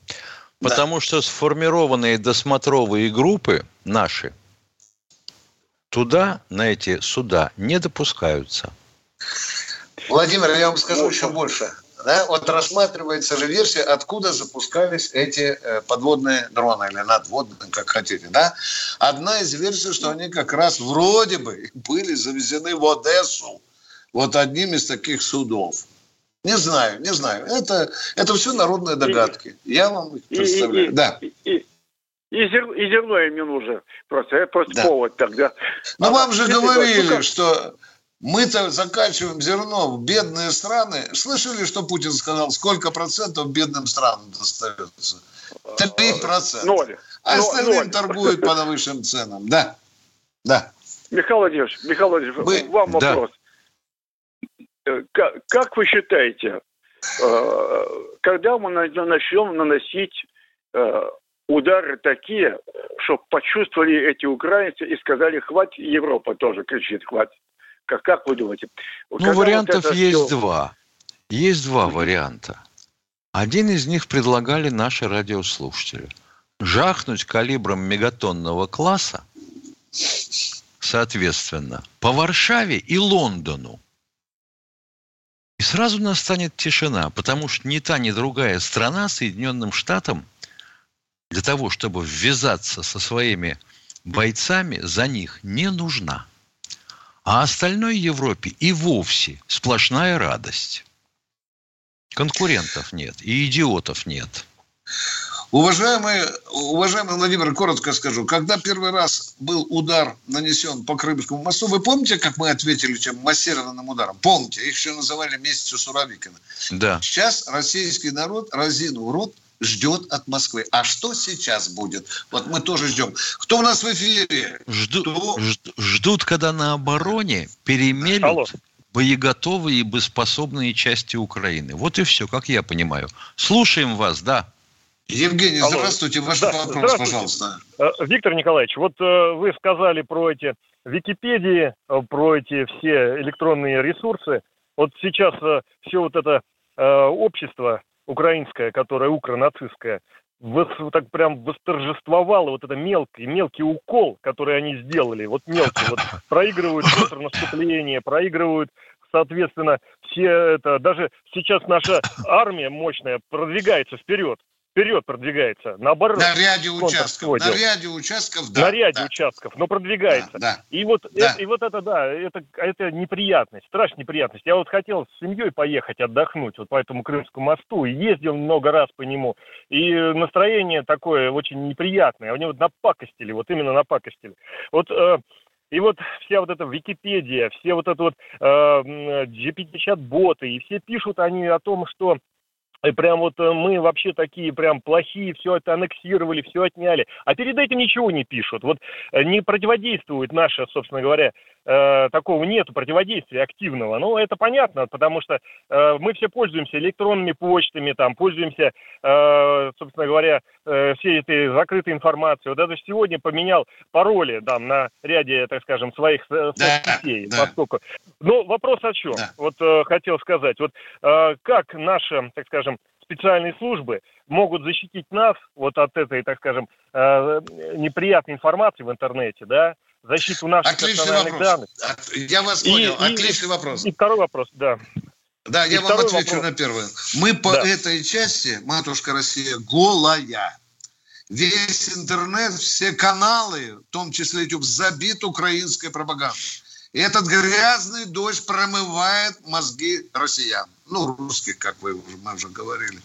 Speaker 3: Потому да. что сформированные досмотровые группы наши туда, на эти суда, не допускаются.
Speaker 2: Владимир, я вам скажу еще больше да, вот рассматривается же версия, откуда запускались эти э, подводные дроны или надводные, как хотите, да. Одна из версий, что они как раз вроде бы были завезены в Одессу вот одним из таких судов. Не знаю, не знаю. Это, это все народные догадки. Я вам их представляю. И, и, да. И,
Speaker 16: и, зер, и зерно им не нужно. Просто, это просто да. повод тогда.
Speaker 2: Но а, вам же говорили, что мы-то закачиваем зерно в бедные страны. Слышали, что Путин сказал, сколько процентов бедным странам достается? Три процента. Ноль. А остальным ноль. торгуют по высшим ценам. Да. Да.
Speaker 16: Михаил Владимирович, Михаил Владимирович, вы... вам вопрос. Да. Как, как вы считаете, э, когда мы начнем наносить э, удары такие, чтобы почувствовали эти украинцы и сказали, хватит, Европа тоже кричит, хватит. Как, как вы думаете?
Speaker 3: Ну, вариантов вот есть все... два. Есть два варианта. Один из них предлагали наши радиослушатели. Жахнуть калибром мегатонного класса, соответственно, по Варшаве и Лондону. И сразу настанет тишина, потому что ни та, ни другая страна Соединенным Штатам для того, чтобы ввязаться со своими бойцами за них не нужна. А остальной Европе и вовсе сплошная радость. Конкурентов нет и идиотов нет.
Speaker 2: Уважаемый, уважаемый Владимир, коротко скажу. Когда первый раз был удар нанесен по Крымскому мосту, вы помните, как мы ответили чем массированным ударом? Помните, их еще называли месяцу Суровикина. Да. Сейчас российский народ разинул рот, ждет от Москвы. А что сейчас будет? Вот мы тоже ждем. Кто у нас в эфире?
Speaker 3: Жду, Кто... Ждут, когда на обороне перемелют Алло. боеготовые и боеспособные части Украины. Вот и все, как я понимаю. Слушаем вас, да.
Speaker 2: Евгений, Алло. здравствуйте. Ваш да, вопрос, пожалуйста.
Speaker 12: Э, Виктор Николаевич, вот э, вы сказали про эти Википедии, э, про эти все электронные ресурсы. Вот сейчас все вот это общество украинское, которое укронацистское, вот так прям восторжествовало вот это мелкий, мелкий укол, который они сделали. Вот мелкий, вот проигрывают контрнаступление, проигрывают соответственно, все это, даже сейчас наша армия мощная продвигается вперед вперед продвигается. Наоборот.
Speaker 2: На ряде участков. На ряде участков,
Speaker 12: да. На ряде да. участков, но продвигается. Да, да. И, вот, да. Это, и вот это, да, это, это неприятность, страшная неприятность. Я вот хотел с семьей поехать отдохнуть вот по этому Крымскому мосту. И ездил много раз по нему. И настроение такое очень неприятное. Они вот напакостили, вот именно напакостили. Вот э, и вот вся вот эта Википедия, все вот это вот э, GPT-чат-боты, и все пишут они о том, что и прям вот э, мы вообще такие прям плохие, все это аннексировали, все отняли. А перед этим ничего не пишут. Вот э, не противодействует наша, собственно говоря, э, такого нету противодействия активного. Ну, это понятно, потому что э, мы все пользуемся электронными почтами, там, пользуемся, э, собственно говоря, э, всей этой закрытой информацией. Вот даже сегодня поменял пароли там на ряде, так скажем, своих э, соцсетей. Да, поскольку... Но вопрос о чем? Да. Вот э, хотел сказать. Вот э, как наша, так скажем, специальные службы могут защитить нас вот от этой, так скажем, э, неприятной информации в интернете, да, защиту наших Отличный персональных вопрос. данных.
Speaker 2: Я вас понял. И, Отличный и, вопрос.
Speaker 12: И второй вопрос, да.
Speaker 2: Да, и я вам отвечу вопрос. на первый. Мы по да. этой части, матушка Россия, голая. Весь интернет, все каналы, в том числе YouTube, забит украинской пропагандой. И этот грязный дождь промывает мозги россиян. Ну, русских, как вы уже, мы уже говорили.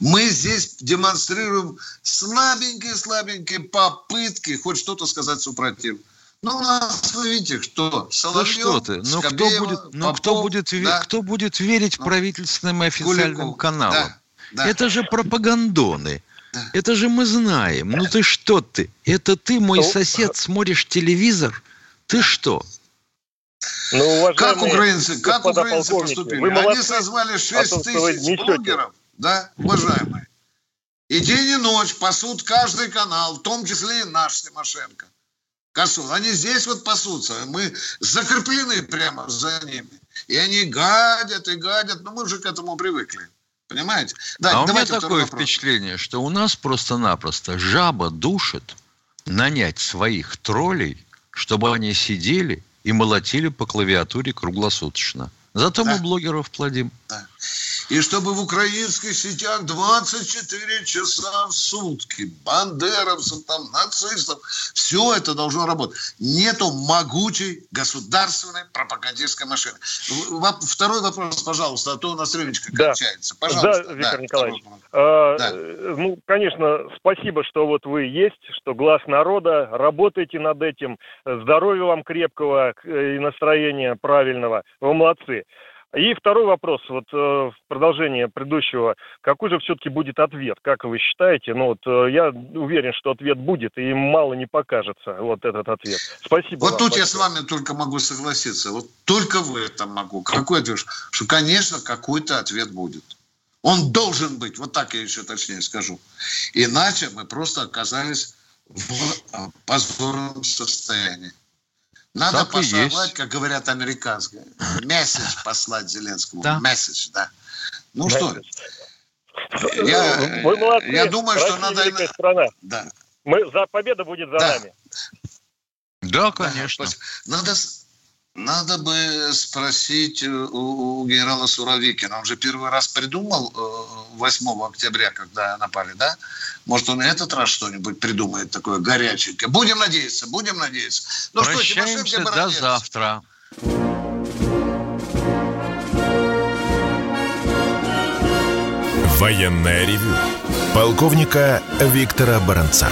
Speaker 2: Мы здесь демонстрируем слабенькие-слабенькие попытки хоть что-то сказать супротив. Ну, у нас, вы видите, кто?
Speaker 3: Соловьев, ну что ты? Ну, кто будет, ну, Попов, кто, будет, да? кто будет верить ну, правительственным и официальным Куликов. каналам? Да, да. Это же пропагандоны. Да. Это же мы знаем. Ну ты что ты? Это ты, мой сосед, смотришь телевизор? Ты что?
Speaker 2: Ну, как украинцы, как украинцы поступили? Вы молодцы, Они созвали 6 а тысяч блогеров, да, уважаемые. И день и ночь пасут каждый канал, в том числе и наш Тимошенко косу. Они здесь вот пасутся. Мы закреплены прямо за ними. И они гадят и гадят. Но мы уже к этому привыкли. Понимаете?
Speaker 3: Да, а у меня такое вопрос. впечатление, что у нас просто-напросто жаба душит нанять своих троллей, чтобы они сидели и молотили по клавиатуре круглосуточно. Зато да. мы блогеров плодим. Да.
Speaker 2: И чтобы в украинских сетях 24 часа в сутки бандеровцев, там, нацистов, все это должно работать. Нету могучей государственной пропагандистской машины. Второй вопрос, пожалуйста, а то у нас времечко да. кончается. Пожалуйста.
Speaker 12: Да, Виктор да, Николаевич. А, да. Ну, конечно, спасибо, что вот вы есть, что глаз народа, работаете над этим. Здоровья вам крепкого и настроения правильного. Вы молодцы. И второй вопрос, вот э, в продолжение предыдущего, какой же все-таки будет ответ, как вы считаете? Ну вот э, я уверен, что ответ будет, и мало не покажется вот этот ответ. Спасибо.
Speaker 2: Вот тут большое. я с вами только могу согласиться, вот только в этом могу. Какой ответ? Что, конечно, какой-то ответ будет. Он должен быть, вот так я еще точнее скажу. Иначе мы просто оказались в э, позорном состоянии. Надо так послать, как говорят американские. Месседж послать Зеленскому. Да. Месседж, да. Ну что, я, Мы молодцы. я думаю, Россия что надо...
Speaker 12: страна. Да. Мы, за победа будет за да. нами.
Speaker 3: Да, конечно.
Speaker 2: Надо, Надо бы спросить у, у генерала Суровикина. Он же первый раз придумал 8 э, октября, когда напали, да? Может, он и этот раз что-нибудь придумает такое горяченькое. Будем надеяться, будем надеяться.
Speaker 3: Ну Прощаемся что, Тимошенко, до завтра.
Speaker 1: Военная ревю. Полковника Виктора Баранца.